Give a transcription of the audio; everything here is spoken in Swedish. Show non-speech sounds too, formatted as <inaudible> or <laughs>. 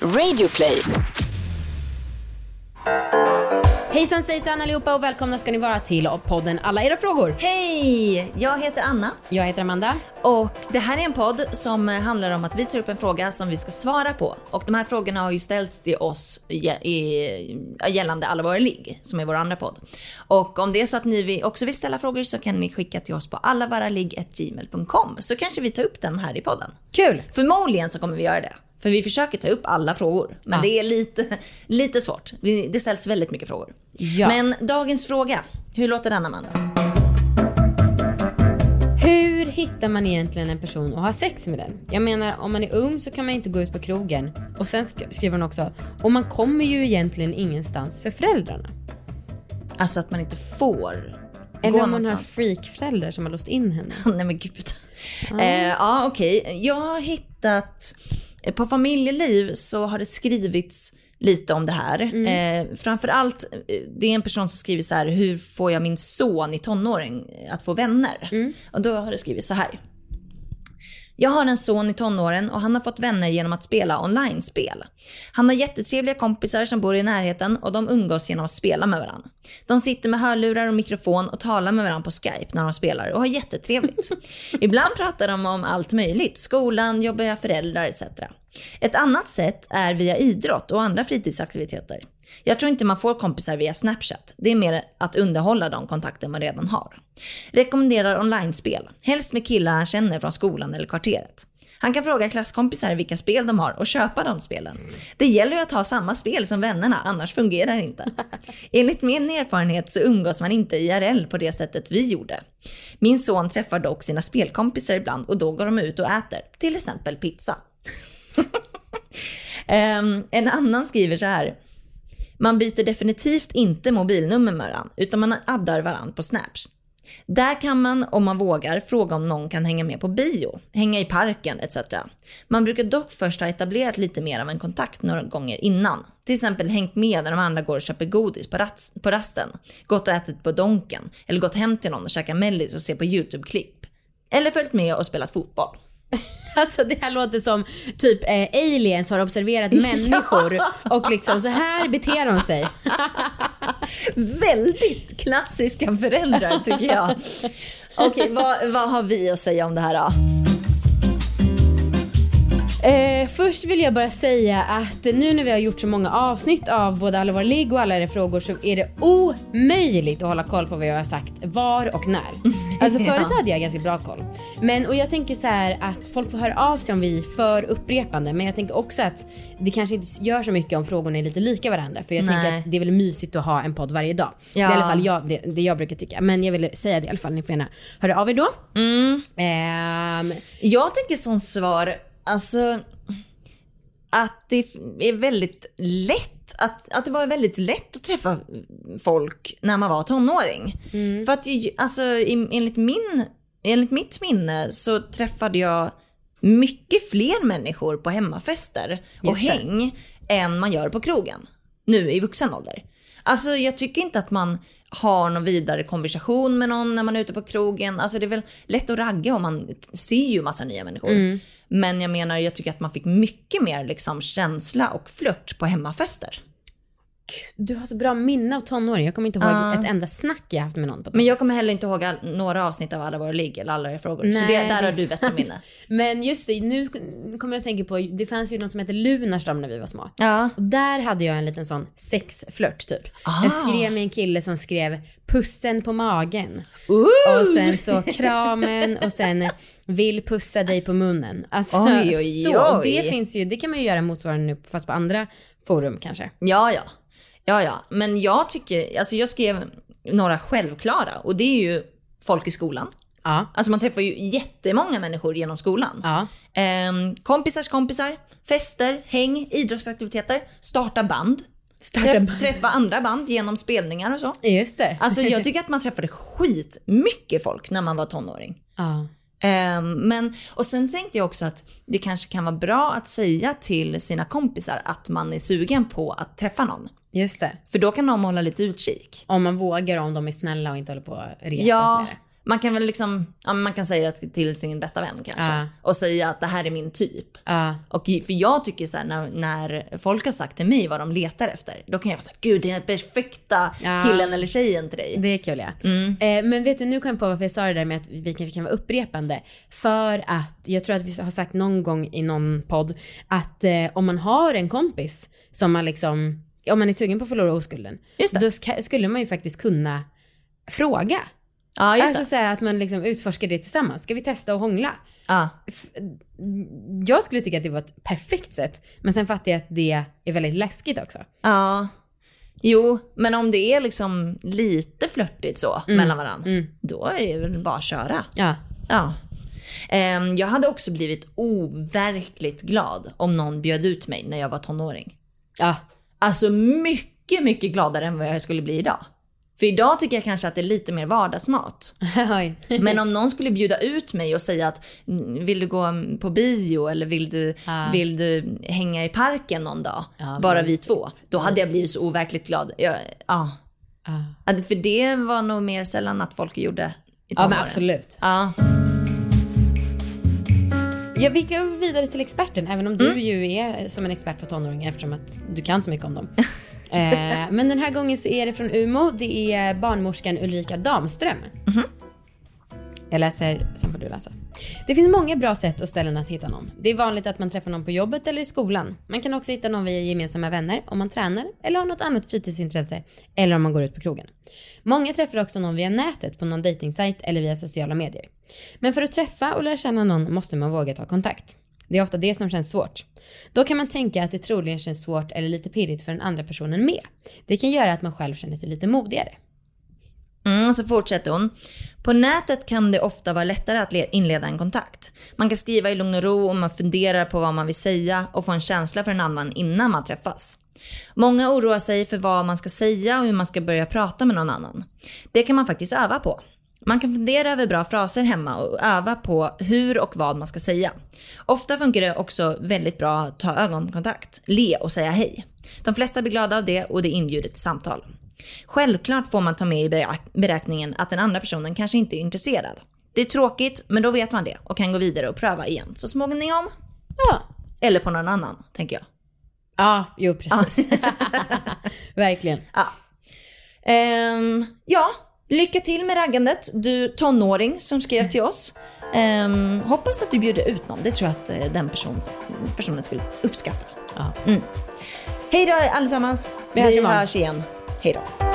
Radioplay. Hejsan svejsan allihopa och välkomna ska ni vara till podden Alla era frågor. Hej! Jag heter Anna Jag heter Amanda. och det här är en podd som handlar om att vi tar upp en fråga som vi ska svara på. Och de här frågorna har ju ställts till oss gällande Alla våra ligg som är vår andra podd. Och om det är så att ni också vill ställa frågor så kan ni skicka till oss på allavaraligg.gmail.com så kanske vi tar upp den här i podden. Kul! Förmodligen så kommer vi göra det. För vi försöker ta upp alla frågor. Men Ja. det är lite, <laughs> lite svårt. Det ställs väldigt mycket frågor. Ja. Men dagens fråga, hur låter den Amanda? Hur hittar man egentligen en person och har sex med den? Jag menar, om man är ung så kan man inte gå ut på krogen. Och sen sk- skriver hon också, och man kommer ju egentligen ingenstans för föräldrarna. Alltså att man inte får Eller om hon har någonstans. freakföräldrar som har låst in henne. <laughs> Nej men gud. Eh, ja okej, jag har hittat, på familjeliv så har det skrivits lite om det här. Eh, framförallt, eh, det är en person som skriver så här, hur får jag min son i tonåring att få vänner? Och då har det skrivit så här. Jag har en son i tonåren och han har fått vänner genom att spela online-spel. Han har jättetrevliga kompisar som bor i närheten och de umgås genom att spela med varandra. De sitter med hörlurar och mikrofon och talar med varandra på Skype när de spelar och har jättetrevligt. <laughs> Ibland pratar de om allt möjligt, skolan, jobbiga föräldrar etc. Ett annat sätt är via idrott och andra fritidsaktiviteter. Jag tror inte man får kompisar via Snapchat. Det är mer att underhålla de kontakter man redan har. Rekommenderar online-spel. Helst med killar han känner från skolan eller kvarteret. Han kan fråga klasskompisar vilka spel de har och köpa de spelen. Det gäller ju att ha samma spel som vännerna, annars fungerar det inte. Enligt min erfarenhet så umgås man inte IRL på det sättet vi gjorde. Min son träffar dock sina spelkompisar ibland och då går de ut och äter, till exempel pizza. <laughs> Ehm, en annan skriver så här. Man byter definitivt inte mobilnummer med varandra, utan man addar varandra på Snaps. Där kan man, om man vågar, fråga om någon kan hänga med på bio, hänga i parken etc. Man brukar dock först ha etablerat lite mer av en kontakt några gånger innan. Till exempel hängt med när de andra går och köper godis på, rast, på rasten, gått och ätit på Donken, eller gått hem till någon och käkat mellis och se på YouTube-klipp. Eller följt med och spelat fotboll. <laughs> Alltså det här låter som typ eh, aliens har observerat <laughs> människor och liksom så här beter de sig. <laughs> Väldigt klassiska föräldrar tycker jag. Okej, vad, vad har vi att säga om det här då? Eh, först vill jag bara säga att nu när vi har gjort så många avsnitt av både Alla våra ligg och alla era frågor så är det omöjligt att hålla koll på vad jag har sagt var och när. <laughs> Alltså förut så hade jag ganska bra koll. Men och jag tänker så här att folk får höra av sig om vi är för upprepande men jag tänker också att det kanske inte gör så mycket om frågorna är lite lika varandra för jag Nej. tänker att det är väl mysigt att ha en podd varje dag. Det är i Ja. alla fall jag, det, det jag brukar tycka. Men jag vill säga det i alla fall, ni får gärna höra av er då. Ehm, Jag tänker som svar, alltså att det är väldigt lätt, att, att det var väldigt lätt att träffa folk när man var tonåring. För att alltså enligt, min, enligt mitt minne så träffade jag mycket fler människor på hemmafester och häng än man gör på krogen. Nu i vuxen ålder. Alltså jag tycker inte att man har någon vidare konversation med någon när man är ute på krogen. Alltså det är väl lätt att ragga om man ser ju massa nya människor. Men jag menar, jag tycker att man fick mycket mer liksom känsla och flört på hemmafester du har så bra minne av tonåring. Jag kommer inte ihåg ett enda snack jag haft med någon på tonåring. Men jag kommer heller inte ihåg all, några avsnitt av Alla våra ligg eller alla era frågor. så Nej, det, där det har du bättre minne. Men just det, nu kommer jag att tänka på, det fanns ju något som hette Lunarstorm när vi var små. Ja. Och där hade jag en liten sån sexflört typ. Ah. Jag skrev med en kille som skrev pussen på magen. Och sen så kramen och sen vill pussa dig på munnen. Alltså Oj, oj, så. Och oj. det finns ju, det kan man ju göra motsvarande nu fast på andra forum kanske. Ja, ja. Ja, ja. Men jag tycker, alltså jag skrev några självklara och det är ju folk i skolan. Ja. Alltså man träffar ju jättemånga människor genom skolan. Ja. Ehm, kompisars kompisar, fester, häng, idrottsaktiviteter, starta band. Starta Träff, band. Träffa andra band genom spelningar och så. Just det. Alltså jag <laughs> tycker att man träffade skitmycket folk när man var tonåring. ja. Ehm, men, och sen tänkte jag också att det kanske kan vara bra att säga till sina kompisar att man är sugen på att träffa någon. Just det. För då kan de hålla lite utkik. Om man vågar om de är snälla och inte håller på att retas Ja, med det. Man kan väl liksom, ja, man kan säga till sin bästa vän kanske. Ja. Och säga att det här är min typ. Ja. Och för jag tycker så här, när, när folk har sagt till mig vad de letar efter, då kan jag vara såhär, gud det är den perfekta killen eller tjejen till dig. Det är kul ja. Eh, men vet du, nu kom jag på varför jag sa det där med att vi kanske kan vara upprepande. För att jag tror att vi har sagt någon gång i någon podd att eh, om man har en kompis som man liksom, om man är sugen på att förlora oskulden, då ska, skulle man ju faktiskt kunna fråga. Ja, just alltså säga att man liksom utforskar det tillsammans. Ska vi testa att hångla? Ja. Jag skulle tycka att det var ett perfekt sätt. Men sen fattar jag att det är väldigt läskigt också. ja. Jo, men om det är liksom lite flörtigt så mellan varandra, Mm. då är det väl bara att köra. Ja. Ja. Ehm, jag hade också blivit overkligt glad om någon bjöd ut mig när jag var tonåring. Ja. Alltså mycket, mycket gladare än vad jag skulle bli idag. För idag tycker jag kanske att det är lite mer vardagsmat. <laughs> Men om någon skulle bjuda ut mig och säga att "Mm, vill du gå på bio eller vill du, Ja. vill du hänga i parken någon dag? Ja, bara vi två. Då hade jag blivit så overkligt glad. Jag, ja. Ja. Ja, För det var nog mer sällan att folk gjorde i ja, men tonåren. absolut. Ja. Vi går vidare till experten, även om du ju är som en expert på tonåringar eftersom att du kan så mycket om dem. <laughs> eh, men den här gången så är det från Umo. Det är barnmorskan Ulrika Damström. Jag läser, sen får du läsa. Det finns många bra sätt och ställen att hitta någon. Det är vanligt att man träffar någon på jobbet eller i skolan. Man kan också hitta någon via gemensamma vänner om man tränar eller har något annat fritidsintresse eller om man går ut på krogen. Många träffar också någon via nätet på någon dejtingsajt eller via sociala medier. Men för att träffa och lära känna någon måste man våga ta kontakt. Det är ofta det som känns svårt. Då kan man tänka att det troligen känns svårt eller lite pirrigt för den andra personen med. Det kan göra att man själv känner sig lite modigare. Mm, och så fortsätter hon. På nätet kan det ofta vara lättare att inleda en kontakt. Man kan skriva i lugn och ro och man funderar på vad man vill säga och få en känsla för en annan innan man träffas. Många oroar sig för vad man ska säga och hur man ska börja prata med någon annan. Det kan man faktiskt öva på. Man kan fundera över bra fraser hemma och öva på hur och vad man ska säga. Ofta funkar det också väldigt bra att ta ögonkontakt, le och säga hej. De flesta blir glada av det och det inbjuder till samtal. Självklart får man ta med i beräk- beräkningen att den andra personen kanske inte är intresserad. Det är tråkigt, men då vet man det och kan gå vidare och pröva igen så småningom. Ja, Eller på någon annan, tänker jag. ja jo precis. <laughs> Verkligen. Ja. Ehm, ja, lycka till med raggandet, du tonåring som skrev till oss. Ehm, hoppas att du bjuder ut någon, det tror jag att eh, den person, personen skulle uppskatta. Ja. Hej då allesammans, Vi hörs vi imorgon. hörs igen. Hejdå!